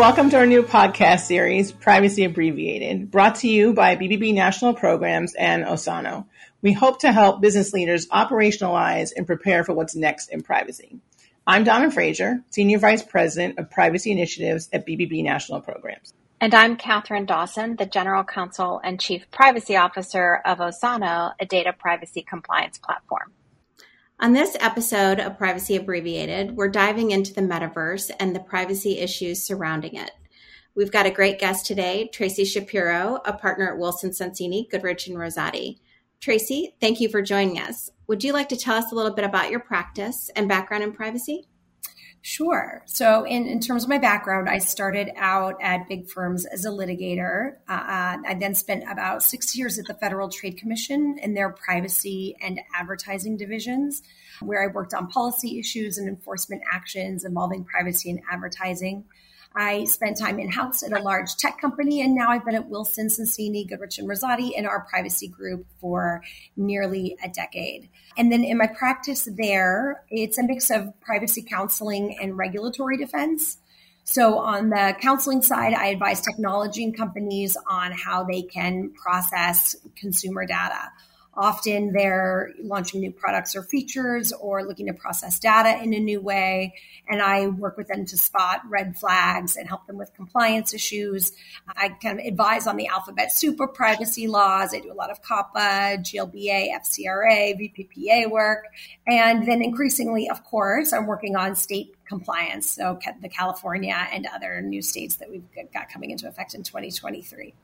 welcome to our new podcast series, Privacy Abbreviated, brought to you by BBB National Programs and Osano. We hope to help business leaders operationalize and prepare for what's next in privacy. I'm Dona Fraser, Senior Vice President of Privacy Initiatives at BBB National Programs. And I'm Catherine Dawson, the General Counsel and Chief Privacy Officer of Osano, a data privacy compliance platform. On this episode of Privacy Abbreviated, we're diving into the metaverse and the privacy issues surrounding it. We've got a great guest today, Tracy Shapiro, a partner at Wilson Sonsini, Goodrich and Rosati. Tracy, thank you for joining us. Would you like to tell us a little bit about your practice and background in privacy? Sure. So, in, in terms of my background, I started out at big firms as a litigator. Uh, I then spent about six years at the Federal Trade Commission in their privacy and advertising divisions, where I worked on policy issues and enforcement actions involving privacy and advertising. I spent time in house at a large tech company, and now I've been at Wilson Sonsini, Goodrich and Rosati in our privacy group for nearly a decade. And then in my practice there, it's a mix of privacy counseling and regulatory defense. So on the counseling side, I advise technology companies on how they can process consumer data Often they're launching new products or features or looking to process data in a new way. And I work with them to spot red flags and help them with compliance issues. I kind of advise on the alphabet super privacy laws. I do a lot of COPPA, GLBA, FCRA, VPPA work. And then increasingly, of course, I'm working on state compliance. So the California and other new states that we've got coming into effect in 2023.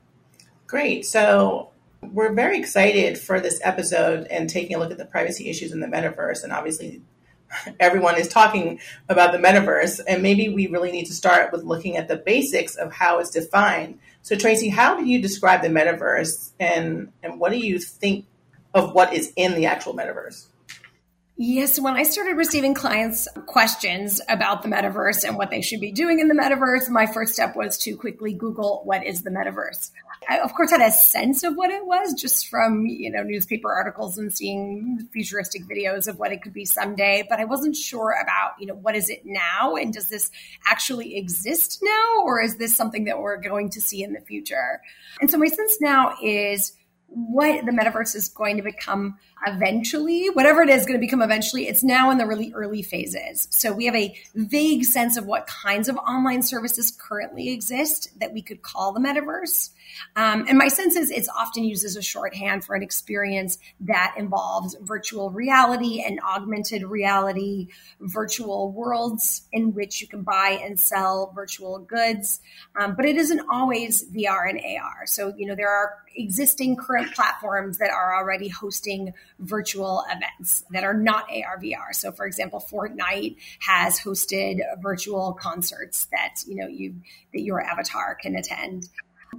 Great. So we're very excited for this episode and taking a look at the privacy issues in the metaverse. And obviously, everyone is talking about the metaverse. And maybe we really need to start with looking at the basics of how it's defined. So, Tracy, how do you describe the metaverse and, and what do you think of what is in the actual metaverse? Yes, when I started receiving clients' questions about the metaverse and what they should be doing in the metaverse, my first step was to quickly Google what is the metaverse. I, of course, had a sense of what it was just from you know newspaper articles and seeing futuristic videos of what it could be someday, but I wasn't sure about you know what is it now and does this actually exist now or is this something that we're going to see in the future? And so my sense now is what the metaverse is going to become eventually, whatever it is going to become eventually, it's now in the really early phases. So we have a vague sense of what kinds of online services currently exist that we could call the metaverse. Um, and my sense is it's often used as a shorthand for an experience that involves virtual reality and augmented reality, virtual worlds in which you can buy and sell virtual goods. Um, but it isn't always VR and AR. So, you know, there are existing current platforms that are already hosting virtual events that are not AR VR. So for example, Fortnite has hosted virtual concerts that, you know, you that your avatar can attend.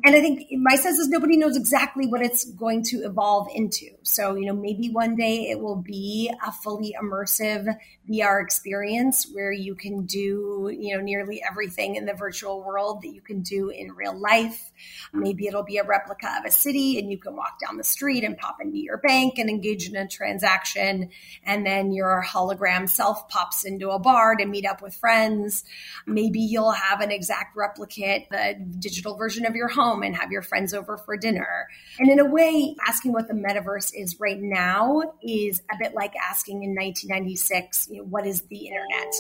And I think my sense is nobody knows exactly what it's going to evolve into. So, you know, maybe one day it will be a fully immersive VR experience where you can do, you know, nearly everything in the virtual world that you can do in real life. Maybe it'll be a replica of a city and you can walk down the street and pop into your bank and engage in a transaction. And then your hologram self pops into a bar to meet up with friends. Maybe you'll have an exact replicate, the digital version of your home and have your friends over for dinner. And in a way, asking what the metaverse is right now is a bit like asking in 1996, what is the internet?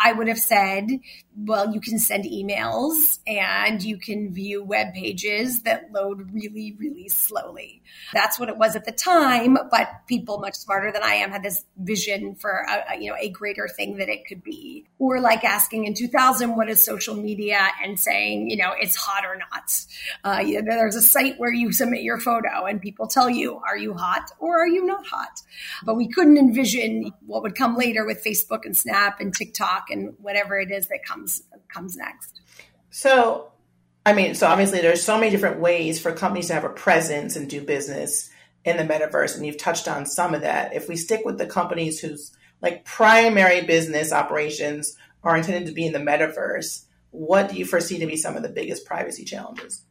I would have said, well, you can send emails and you can view web pages that load really, really slowly. That's what it was at the time, but people much smarter than I am had this vision for a, a you know a greater thing that it could be. Or like asking in 2000, what is social media, and saying, you know, it's hot or not. Uh, you know, there's a site where you submit your photo and people tell you, are you hot or are you not hot? But we couldn't envision what would come later with Facebook and Snap and TikTok and whatever it is that comes comes next. So, I mean, so obviously there's so many different ways for companies to have a presence and do business in the metaverse, and you've touched on some of that. If we stick with the companies whose like primary business operations are intended to be in the metaverse, what do you foresee to be some of the biggest privacy challenges?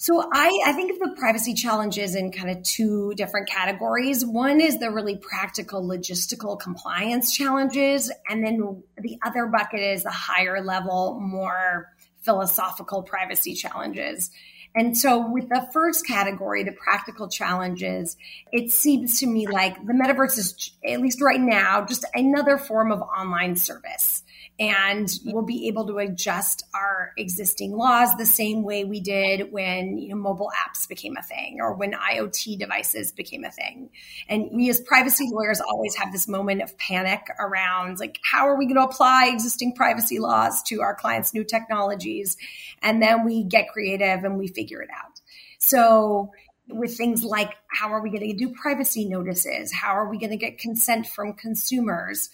So I, I think of the privacy challenges in kind of two different categories. One is the really practical logistical compliance challenges. And then the other bucket is the higher level, more philosophical privacy challenges. And so, with the first category, the practical challenges, it seems to me like the metaverse is, at least right now, just another form of online service and we'll be able to adjust our existing laws the same way we did when you know, mobile apps became a thing or when IoT devices became a thing. And we as privacy lawyers always have this moment of panic around like, how are we going to apply existing privacy laws to our clients' new technologies? And then we get creative and we figure it out. So with things like how are we going to do privacy notices? How are we going to get consent from consumers?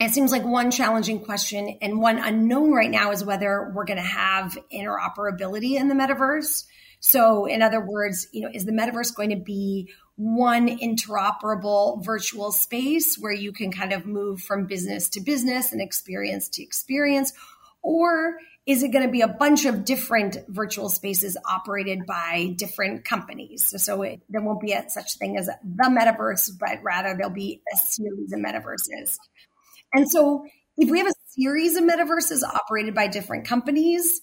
it seems like one challenging question and one unknown right now is whether we're going to have interoperability in the metaverse. So, in other words, you know, is the metaverse going to be one interoperable virtual space where you can kind of move from business to business and experience to experience? Or is it going to be a bunch of different virtual spaces operated by different companies? So, so it, there won't be a, such thing as the metaverse, but rather there'll be a series of metaverses. And so if we have a series of metaverses operated by different companies,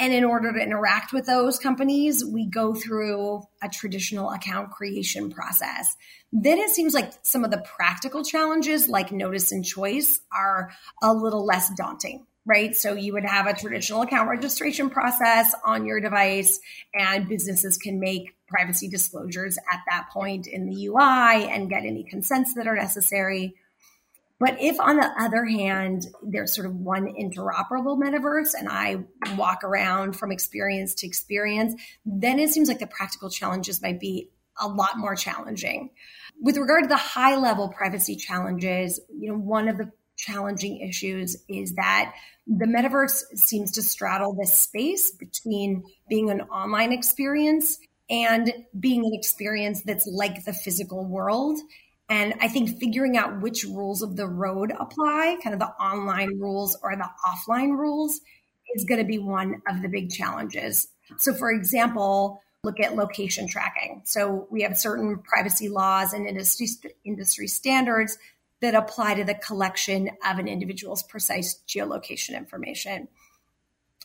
and in order to interact with those companies, we go through a traditional account creation process. Then it seems like some of the practical challenges, like notice and choice, are a little less daunting, right? So you would have a traditional account registration process on your device, and businesses can make privacy disclosures at that point in the UI and get any consents that are necessary. But if, on the other hand, there's sort of one interoperable metaverse and I walk around from experience to experience, then it seems like the practical challenges might be a lot more challenging. With regard to the high level privacy challenges, you know, one of the challenging issues is that the metaverse seems to straddle this space between being an online experience and being an experience that's like the physical world and I think figuring out which rules of the road apply, kind of the online rules or the offline rules, is going to be one of the big challenges. So, for example, look at location tracking. So, we have certain privacy laws and industry, industry standards that apply to the collection of an individual's precise geolocation information.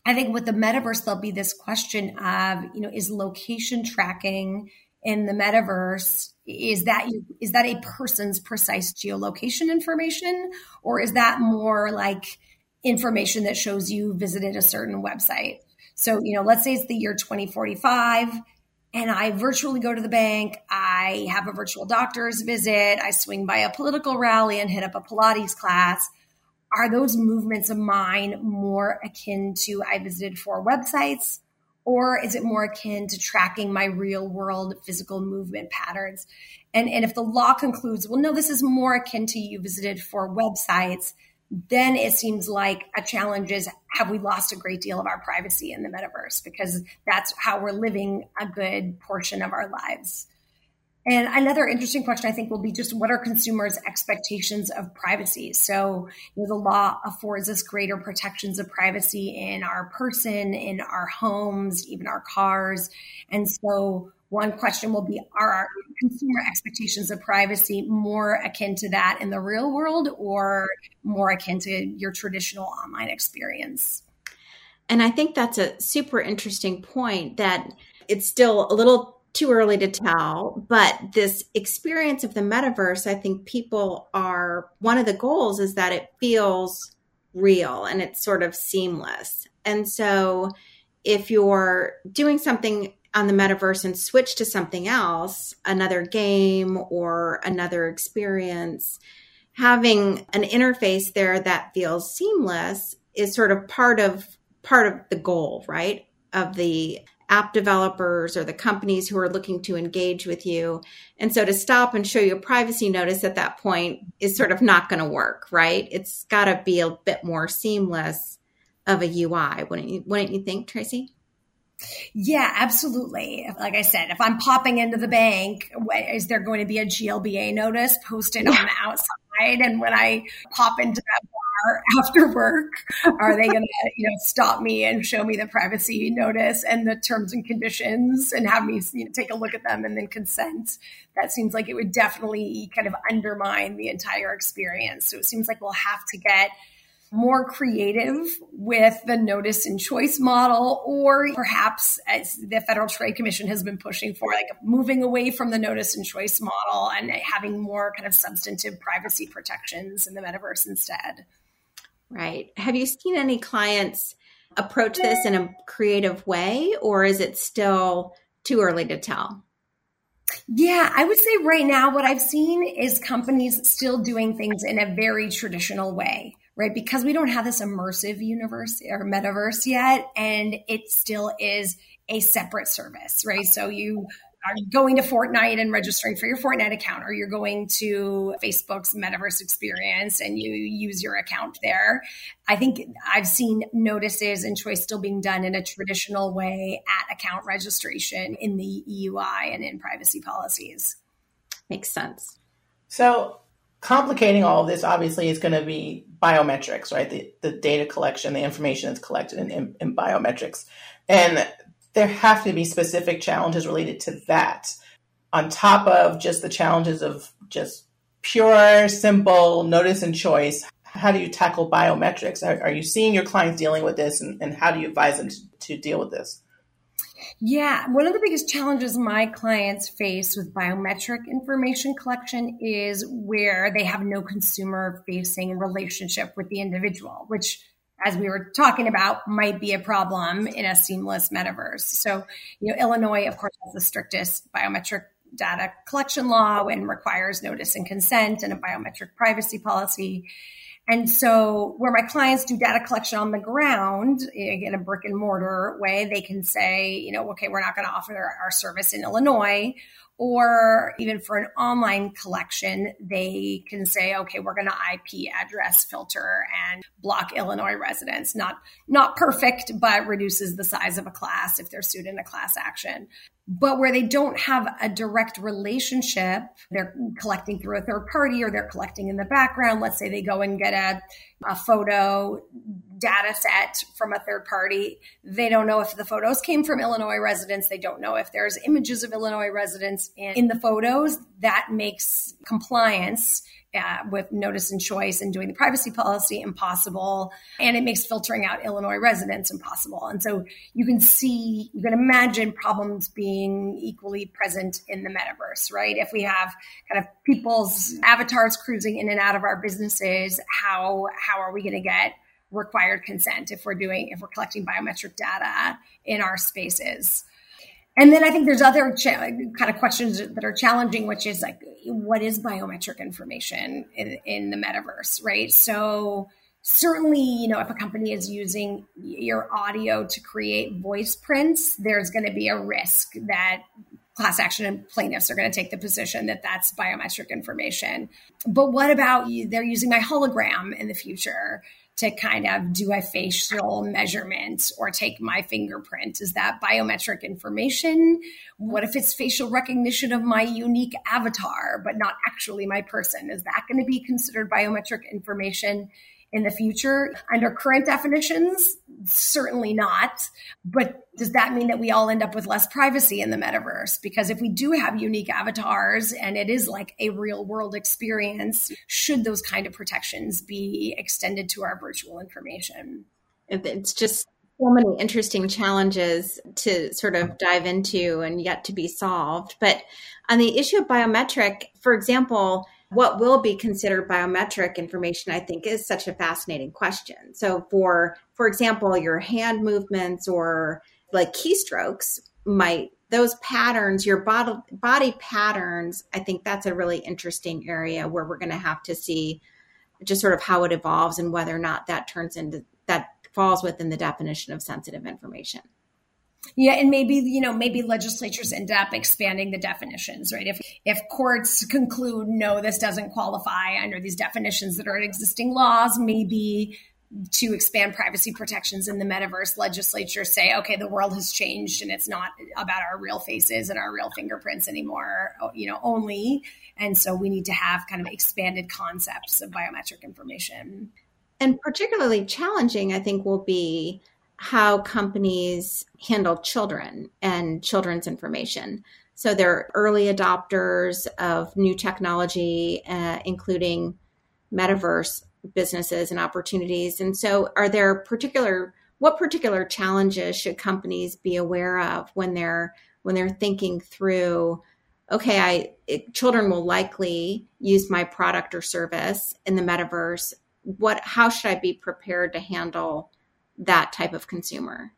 I think with the metaverse, there'll be this question of, you know, is location tracking in the metaverse is that is that a person's precise geolocation information or is that more like information that shows you visited a certain website so you know let's say it's the year 2045 and i virtually go to the bank. I have a virtual doctor's visit. I swing by a political rally and hit up a pilates class. Are those movements of mine more akin to i visited four websites or is it more akin to tracking my real world physical movement patterns? And, and if the law concludes, well, no, this is more akin to you visited four websites, then it seems like a challenge is have we lost a great deal of our privacy in the metaverse? Because that's how we're living a good portion of our lives. And another interesting question I think will be just what are consumers' expectations of privacy? So, you know, the law affords us greater protections of privacy in our person, in our homes, even our cars. And so, one question will be Are our consumer expectations of privacy more akin to that in the real world or more akin to your traditional online experience? And I think that's a super interesting point that it's still a little too early to tell, but this experience of the metaverse, I think people are one of the goals is that it feels real and it's sort of seamless. And so if you're doing something on the metaverse and switch to something else, another game or another experience, having an interface there that feels seamless is sort of part of part of the goal, right? Of the app developers or the companies who are looking to engage with you. And so to stop and show you a privacy notice at that point is sort of not going to work, right? It's got to be a bit more seamless of a UI, wouldn't you, wouldn't you think, Tracy? Yeah, absolutely. Like I said, if I'm popping into the bank, is there going to be a GLBA notice posted on the outside? And when I pop into that bar after work, are they going to, you know, stop me and show me the privacy notice and the terms and conditions and have me you know, take a look at them and then consent? That seems like it would definitely kind of undermine the entire experience. So it seems like we'll have to get more creative with the notice and choice model, or perhaps as the Federal Trade Commission has been pushing for, like moving away from the notice and choice model and having more kind of substantive privacy protections in the metaverse instead. Right. Have you seen any clients approach this in a creative way, or is it still too early to tell? Yeah, I would say right now what I've seen is companies still doing things in a very traditional way, right? Because we don't have this immersive universe or metaverse yet, and it still is a separate service, right? So you are going to Fortnite and registering for your Fortnite account, or you're going to Facebook's metaverse experience and you use your account there. I think I've seen notices and choice still being done in a traditional way at account registration in the UI and in privacy policies. Makes sense. So, complicating all of this obviously is going to be biometrics, right? The, the data collection, the information that's collected in, in, in biometrics. And there have to be specific challenges related to that on top of just the challenges of just pure, simple notice and choice. How do you tackle biometrics? Are, are you seeing your clients dealing with this and, and how do you advise them to, to deal with this? Yeah, one of the biggest challenges my clients face with biometric information collection is where they have no consumer facing relationship with the individual, which as we were talking about, might be a problem in a seamless metaverse. So, you know, Illinois, of course, has the strictest biometric data collection law and requires notice and consent and a biometric privacy policy. And so, where my clients do data collection on the ground eh, in a brick and mortar way, they can say, you know, okay, we're not going to offer our service in Illinois, or even for an online collection, they can say, okay, we're going to IP address filter and block Illinois residents. Not, not perfect, but reduces the size of a class if they're sued in a class action. But where they don't have a direct relationship, they're collecting through a third party or they're collecting in the background. Let's say they go and get a, a photo data set from a third party. They don't know if the photos came from Illinois residents. They don't know if there's images of Illinois residents in, in the photos. That makes compliance uh, with notice and choice and doing the privacy policy impossible. And it makes filtering out Illinois residents impossible. And so you can see, you can imagine problems being equally present in the metaverse, right? If we have kind of people's avatars cruising in and out of our businesses, how, how are we going to get required consent if we're doing if we're collecting biometric data in our spaces. And then i think there's other cha- kind of questions that are challenging which is like what is biometric information in, in the metaverse right? So certainly you know if a company is using your audio to create voice prints there's going to be a risk that class action and plaintiffs are going to take the position that that's biometric information. But what about you they're using my hologram in the future to kind of do a facial measurement or take my fingerprint? Is that biometric information? What if it's facial recognition of my unique avatar, but not actually my person? Is that going to be considered biometric information? In the future. Under current definitions, certainly not. But does that mean that we all end up with less privacy in the metaverse? Because if we do have unique avatars and it is like a real world experience, should those kind of protections be extended to our virtual information? It's just so many interesting challenges to sort of dive into and yet to be solved. But on the issue of biometric, for example, what will be considered biometric information i think is such a fascinating question. So for for example your hand movements or like keystrokes might those patterns your body body patterns i think that's a really interesting area where we're going to have to see just sort of how it evolves and whether or not that turns into that falls within the definition of sensitive information yeah, and maybe you know maybe legislatures end up expanding the definitions, right? If if courts conclude no, this doesn't qualify under these definitions that are in existing laws, maybe to expand privacy protections in the metaverse, legislatures say, okay, the world has changed and it's not about our real faces and our real fingerprints anymore, you know, only. And so we need to have kind of expanded concepts of biometric information. And particularly challenging, I think, will be how companies handle children and children's information. So they're early adopters of new technology, uh, including metaverse. businesses and opportunities. And so, are there particular what particular challenges should companies be aware of when they're when they're thinking through? Okay, I it, children will likely use my product or service in the metaverse. What? How should I be prepared to handle that type of consumer?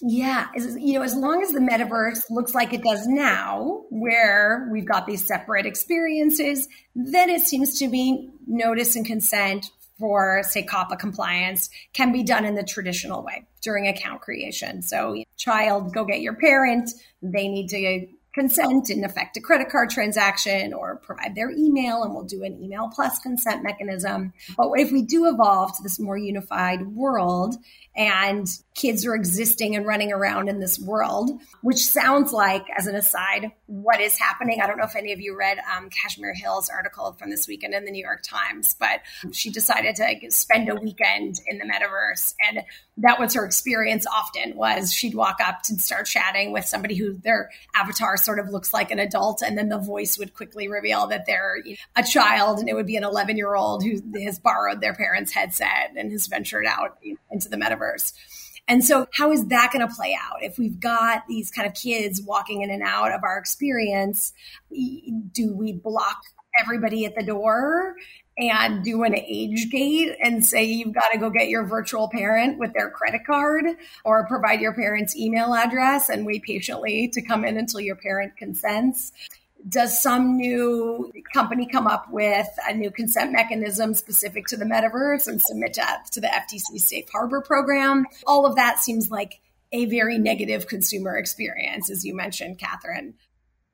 Yeah, you know, as long as the metaverse looks like it does now, where we've got these separate experiences, then it seems to me notice and consent for, say, COPPA compliance can be done in the traditional way during account creation. So, child, go get your parent. They need to consent and affect a credit card transaction or provide their email and we'll do an email plus consent mechanism. But if we do evolve to this more unified world and kids are existing and running around in this world, which sounds like, as an aside, what is happening. I don't know if any of you read um, Kashmir Hill's article from this weekend in the New York Times, but she decided to spend a weekend in the metaverse. And that was her experience often was she'd walk up and start chatting with somebody who their avatar sort of looks like an adult. And then the voice would quickly reveal that they're a child and it would be an 11 year old who has borrowed their parents' headset and has ventured out into the metaverse. And so, how is that going to play out? If we've got these kind of kids walking in and out of our experience, do we block everybody at the door and do an age gate and say you've got to go get your virtual parent with their credit card or provide your parent's email address and wait patiently to come in until your parent consents? Does some new company come up with a new consent mechanism specific to the metaverse and submit that to the FTC safe harbor program? All of that seems like a very negative consumer experience, as you mentioned, Catherine.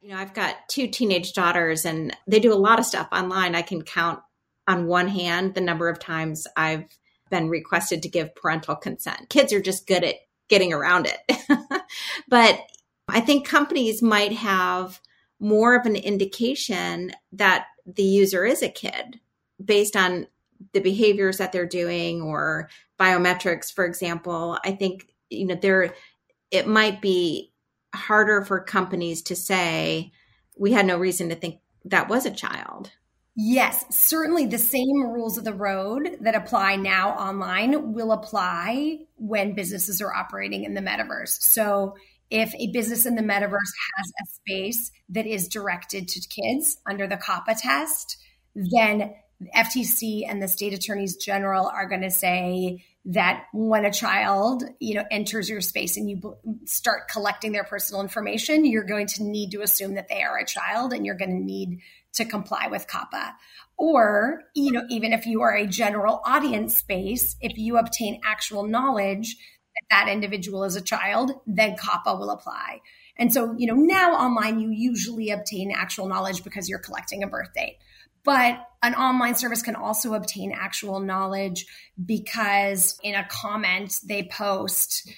You know, I've got two teenage daughters and they do a lot of stuff online. I can count on one hand the number of times I've been requested to give parental consent. Kids are just good at getting around it. but I think companies might have more of an indication that the user is a kid based on the behaviors that they're doing or biometrics for example i think you know there it might be harder for companies to say we had no reason to think that was a child Yes, certainly the same rules of the road that apply now online will apply when businesses are operating in the metaverse. So if a business in the metaverse has a space that is directed to kids under the COPPA test, then FTC and the state attorneys general are going to say that when a child, you know, enters your space and you start collecting their personal information, you're going to need to assume that they are a child and you're going to need to comply with COPPA. Or, you know, even if you are a general audience space, if you obtain actual knowledge that individual as a child, then COPPA will apply. And so, you know, now online, you usually obtain actual knowledge because you're collecting a birth date. But an online service can also obtain actual knowledge because in a comment they post,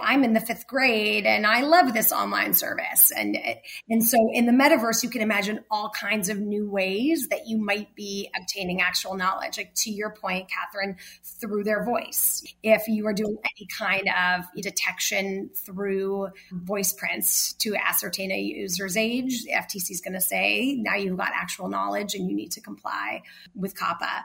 I'm in the fifth grade and I love this online service. And, and so in the metaverse, you can imagine all kinds of new ways that you might be obtaining actual knowledge. Like to your point, Catherine, through their voice. If you are doing any kind of detection through voice prints to ascertain a user's age, the FTC is going to say, now you've got actual knowledge and you need to comply with COPPA.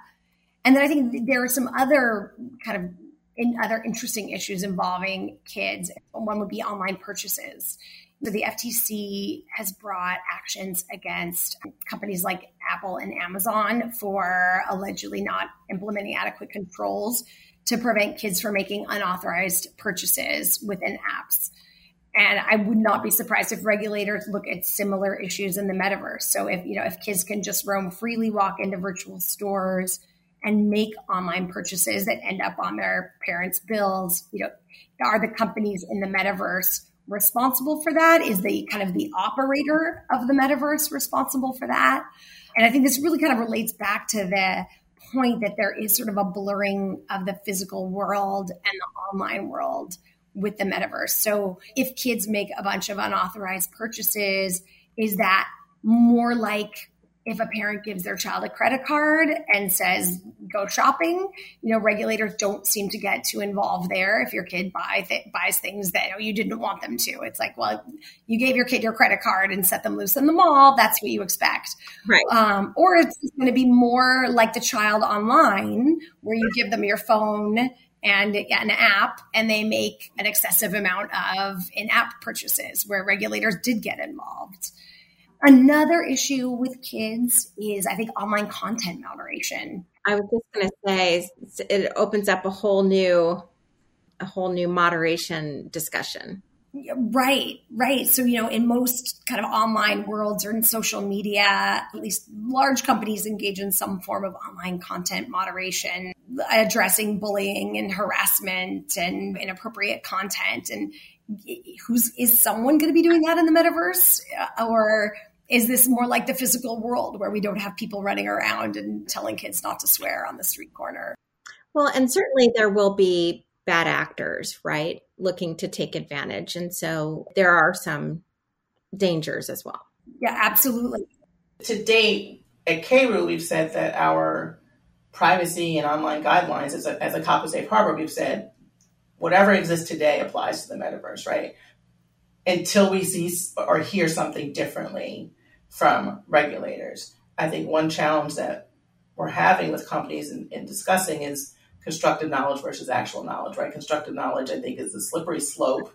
And then I think there are some other kind of in other interesting issues involving kids. One would be online purchases. So the FTC has brought actions against companies like Apple and Amazon for allegedly not implementing adequate controls to prevent kids from making unauthorized purchases within apps. And I would not be surprised if regulators look at similar issues in the metaverse. So if you know if kids can just roam freely, walk into virtual stores, and make online purchases that end up on their parents' bills. You know, are the companies in the metaverse responsible for that? Is the kind of the operator of the metaverse responsible for that? And I think this really kind of relates back to the point that there is sort of a blurring of the physical world and the online world with the metaverse. So if kids make a bunch of unauthorized purchases, is that more like if a parent gives their child a credit card and says go shopping you know regulators don't seem to get too involved there if your kid buy th- buys things that you didn't want them to. It's like well you gave your kid your credit card and set them loose in the mall. That's what you expect. Right. Um, or it's going to be more like the child online where you give them your phone and an app and they make an excessive amount of in-app purchases where regulators did get involved Another issue with kids is, I think, online content moderation. I was just going to say it opens up a whole new, a whole new moderation discussion. Right, right. So, you know, in most kind of online worlds or in social media, at least large companies engage in some form of online content moderation, addressing bullying and harassment and inappropriate content. And who's is someone going to be doing that in the metaverse uh, or is this more like the physical world where we don't have people running around and telling kids not to swear on the street corner? Well, and certainly there will be bad actors, right? Looking to take advantage. And so there are some dangers as well. Yeah, absolutely. To date, at CARU, we've said that our privacy and online guidelines as a, as a COPPA Safe Harbor, we've said whatever exists today applies to the metaverse, right? Until we see or hear something differently from regulators. I think one challenge that we're having with companies in discussing is constructive knowledge versus actual knowledge, right? Constructive knowledge, I think, is a slippery slope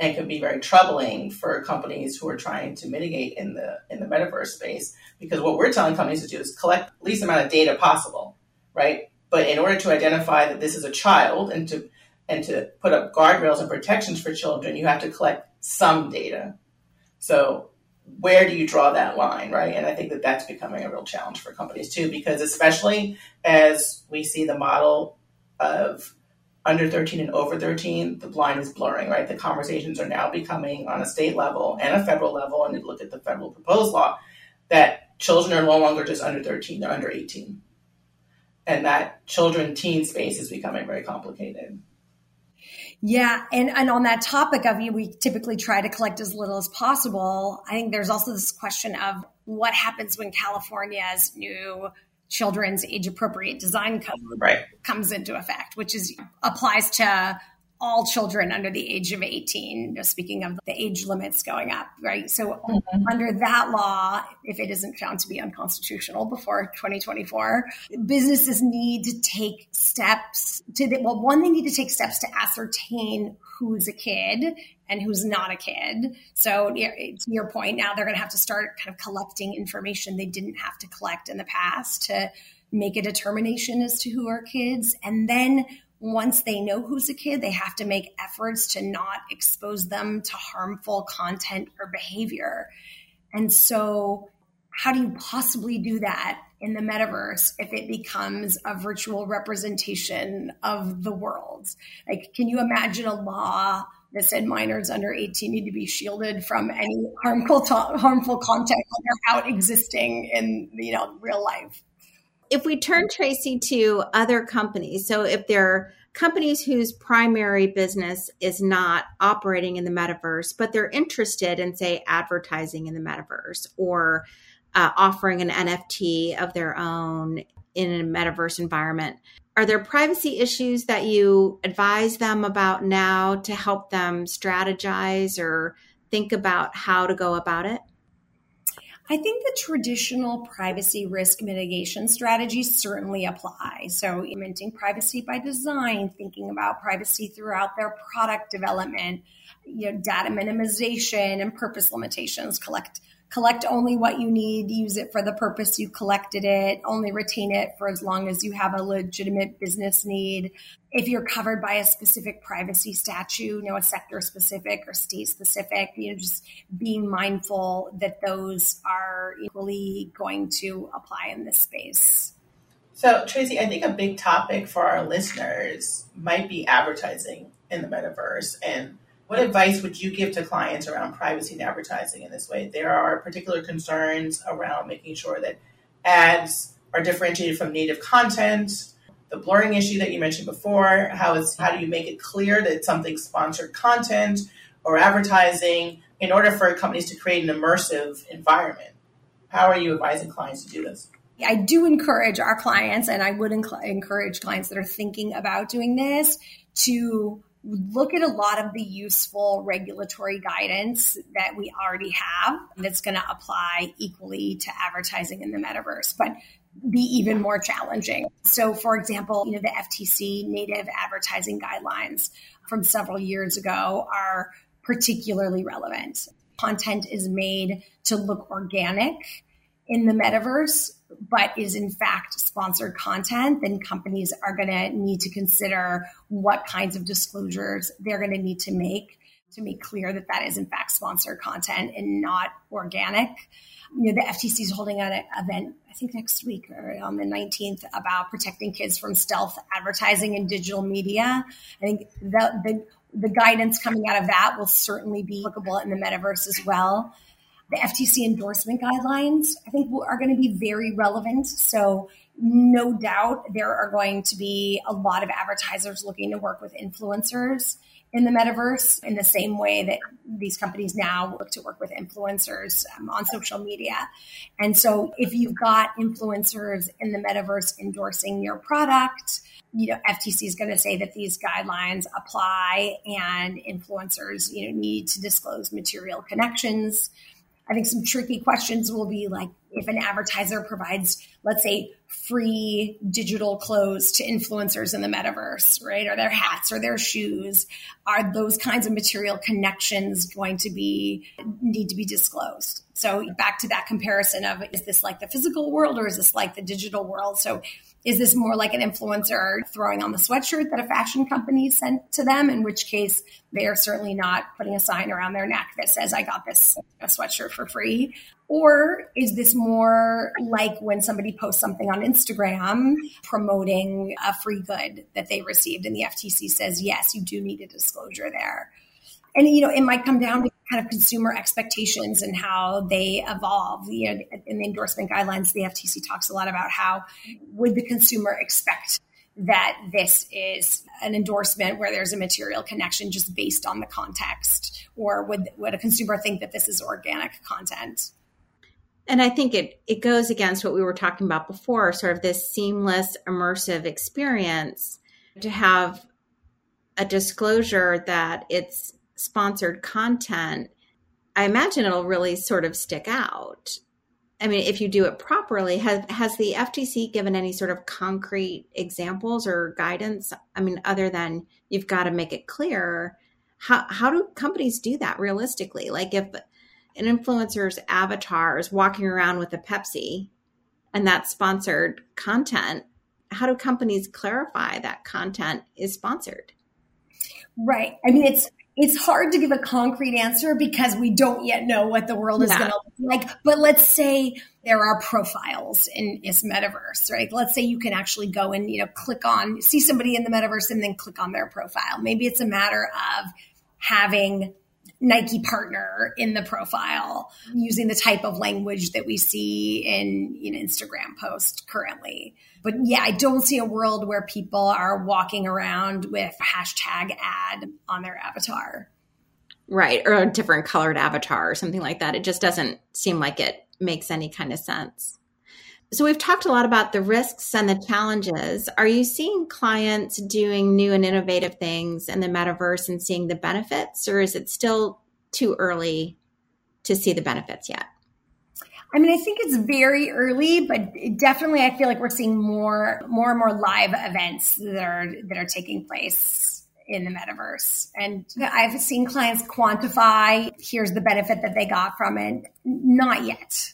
and can be very troubling for companies who are trying to mitigate in the in the metaverse space because what we're telling companies to do is collect the least amount of data possible, right? But in order to identify that this is a child and to and to put up guardrails and protections for children, you have to collect some data. So where do you draw that line, right? And I think that that's becoming a real challenge for companies too, because especially as we see the model of under 13 and over 13, the line is blurring, right? The conversations are now becoming on a state level and a federal level, and you look at the federal proposed law, that children are no longer just under 13, they're under 18. And that children teen space is becoming very complicated. Yeah, and and on that topic of you, we typically try to collect as little as possible. I think there's also this question of what happens when California's new children's age appropriate design code right. comes into effect, which is applies to all children under the age of 18, you know, speaking of the age limits going up, right? So, mm-hmm. under that law, if it isn't found to be unconstitutional before 2024, businesses need to take steps to, the, well, one, they need to take steps to ascertain who's a kid and who's not a kid. So, to your point, now they're going to have to start kind of collecting information they didn't have to collect in the past to make a determination as to who are kids. And then once they know who's a kid, they have to make efforts to not expose them to harmful content or behavior. And so, how do you possibly do that in the metaverse if it becomes a virtual representation of the world? Like, can you imagine a law that said minors under 18 need to be shielded from any harmful harmful content when they're out existing in you know real life? If we turn Tracy to other companies, so if there are companies whose primary business is not operating in the metaverse, but they're interested in, say, advertising in the metaverse or uh, offering an NFT of their own in a metaverse environment, are there privacy issues that you advise them about now to help them strategize or think about how to go about it? I think the traditional privacy risk mitigation strategies certainly apply. So, implementing privacy by design, thinking about privacy throughout their product development, you know, data minimization and purpose limitations, collect collect only what you need, use it for the purpose you collected it, only retain it for as long as you have a legitimate business need. If you're covered by a specific privacy statute, you know, a sector specific or state specific, you know, just being mindful that those are equally going to apply in this space. So, Tracy, I think a big topic for our listeners might be advertising in the metaverse and what advice would you give to clients around privacy and advertising in this way? There are particular concerns around making sure that ads are differentiated from native content, the blurring issue that you mentioned before, how is how do you make it clear that something's sponsored content or advertising in order for companies to create an immersive environment How are you advising clients to do this? I do encourage our clients, and I would enc- encourage clients that are thinking about doing this to look at a lot of the useful regulatory guidance that we already have that's going to apply equally to advertising in the metaverse, but be even more challenging. So, for example, you know, the FTC native advertising guidelines from several years ago are particularly relevant. Content is made to look organic in the metaverse, but is in fact sponsored content, then companies are going to need to consider what kinds of disclosures they're going to need to make to make clear that that is in fact sponsored content and not organic. You know, the FTC is holding an event, I think next week or on the 19th, about protecting kids from stealth advertising in digital media. I think the, the, the guidance coming out of that will certainly be applicable in the metaverse as well the FTC endorsement guidelines, I think are going to be very relevant. So no doubt there are going to be a lot of advertisers looking to work with influencers in the metaverse in the same way that these companies now look to work with influencers um, on social media. And so if you've got influencers in the metaverse endorsing your product, you know, FTC is going to say that these guidelines apply and influencers, you know, need to disclose material connections I think some tricky questions will be like if an advertiser provides, let's say, free digital clothes to influencers in the metaverse, right? Or their hats or their shoes, are those kinds of material connections going to be need to be disclosed? So back to that comparison of is this like the physical world or is this like the digital world? So is this more like an influencer throwing on the sweatshirt that a fashion company sent to them? In which case, they are certainly not putting a sign around their neck that says, I got this a sweatshirt for free. Or is this more like when somebody posts something on Instagram promoting a free good that they received and the FTC says, yes, you do need a disclosure there? And, you know, it might come down to kind of consumer expectations and how they evolve. You uh, know, in the endorsement guidelines, the FTC talks a lot about how would the consumer expect that this is an endorsement where there's a material connection just based on the context, or would would a consumer think that this is organic content? And I think it it goes against what we were talking about before, sort of this seamless, immersive experience to have a disclosure that it's sponsored content, I imagine it'll really sort of stick out. I mean, if you do it properly, has has the FTC given any sort of concrete examples or guidance? I mean, other than you've got to make it clear, how how do companies do that realistically? Like if an influencer's avatar is walking around with a Pepsi and that's sponsored content, how do companies clarify that content is sponsored? Right. I mean, it's it's hard to give a concrete answer because we don't yet know what the world is yeah. going to look like. But let's say there are profiles in this metaverse, right? Let's say you can actually go and, you know, click on, see somebody in the metaverse and then click on their profile. Maybe it's a matter of having Nike partner in the profile using the type of language that we see in an Instagram post currently. But yeah, I don't see a world where people are walking around with hashtag ad on their avatar. Right. Or a different colored avatar or something like that. It just doesn't seem like it makes any kind of sense. So we've talked a lot about the risks and the challenges. Are you seeing clients doing new and innovative things in the metaverse and seeing the benefits, or is it still too early to see the benefits yet? I mean, I think it's very early, but definitely I feel like we're seeing more more and more live events that are that are taking place in the metaverse. And I've seen clients quantify here's the benefit that they got from it. Not yet.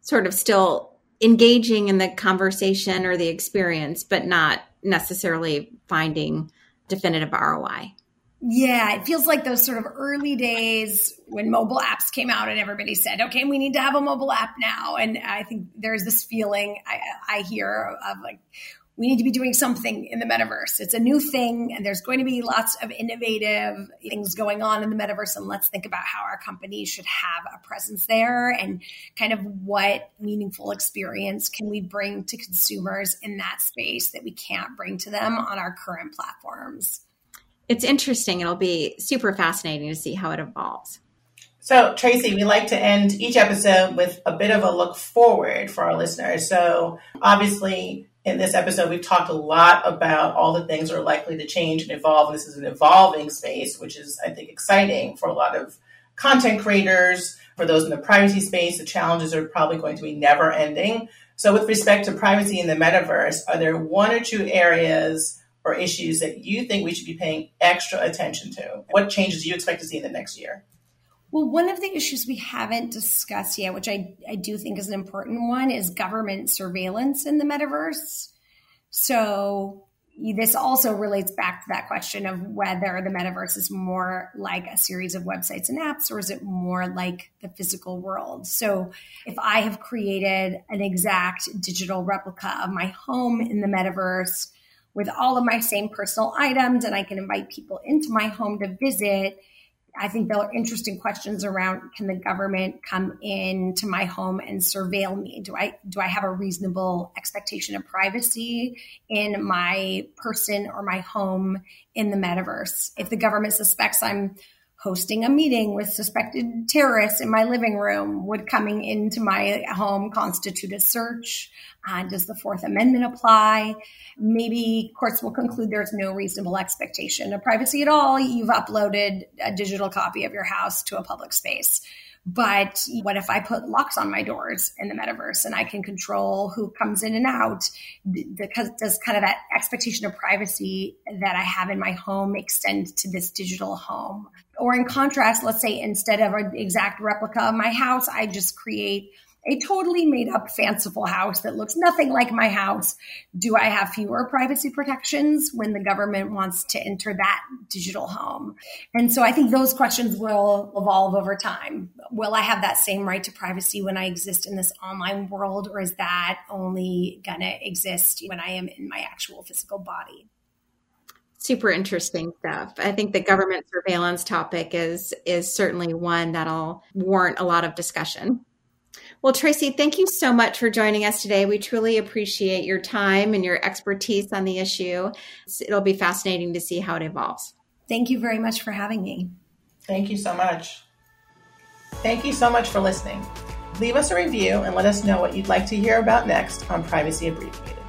Sort of still engaging in the conversation or the experience, but not necessarily finding definitive ROI. Yeah, it feels like those sort of early days when mobile apps came out and everybody said, okay, we need to have a mobile app now. And I think there's this feeling I, I hear of like, we need to be doing something in the metaverse. It's a new thing, and there's going to be lots of innovative things going on in the metaverse. And let's think about how our company should have a presence there and kind of what meaningful experience can we bring to consumers in that space that we can't bring to them on our current platforms it's interesting. It'll be super fascinating to see how it evolves. So, Tracy, we like to end each episode with a bit of a look forward for our listeners. So, obviously, in this episode, we've talked a lot about all the things that are likely to change and evolve. This is an evolving space, which is, I think, exciting for a lot of content creators. For those in the privacy space, the challenges are probably going to be never ending. So, with respect to privacy in the metaverse, are there one or two areas or issues that you think we should be paying extra attention to? What changes do you expect to see in the next year? Well, one of the issues we haven't discussed yet, which I, I do think is an important one, is government surveillance in the metaverse. So, this also relates back to that question of whether the metaverse is more like a series of websites and apps or is it more like the physical world. So, if I have created an exact digital replica of my home in the metaverse with all of my same personal items and I can invite people into my home to visit, I think there are interesting questions around can the government come into my home and surveil me? Do I do I have a reasonable expectation of privacy in my person or my home in the metaverse? If the government suspects I'm hosting a meeting with suspected terrorists in my living room, would coming into my home constitute a search? Uh, does the Fourth Amendment apply? Maybe courts will conclude there's no reasonable expectation of privacy at all. You've uploaded a digital copy of your house to a public space. But what if I put locks on my doors in the metaverse and I can control who comes in and out? Because does kind of that expectation of privacy that I have in my home extend to this digital home? Or in contrast, let's say instead of an exact replica of my house, I just create a totally made up fanciful house that looks nothing like my house, do I have fewer privacy protections when the government wants to enter that digital home? And so I think those questions will evolve over time. Will I have that same right to privacy when I exist in this online world, or is that only going to exist when I am in my actual physical body? super interesting stuff. I think the government surveillance topic is is certainly one that'll warrant a lot of discussion. Well, Tracy, thank you so much for joining us today. We truly appreciate your time and your expertise on the issue. It'll be fascinating to see how it evolves. Thank you very much for having me. Thank you so much. Thank you so much for listening. Leave us a review and let us know what you'd like to hear about next on Privacy Abbreviated.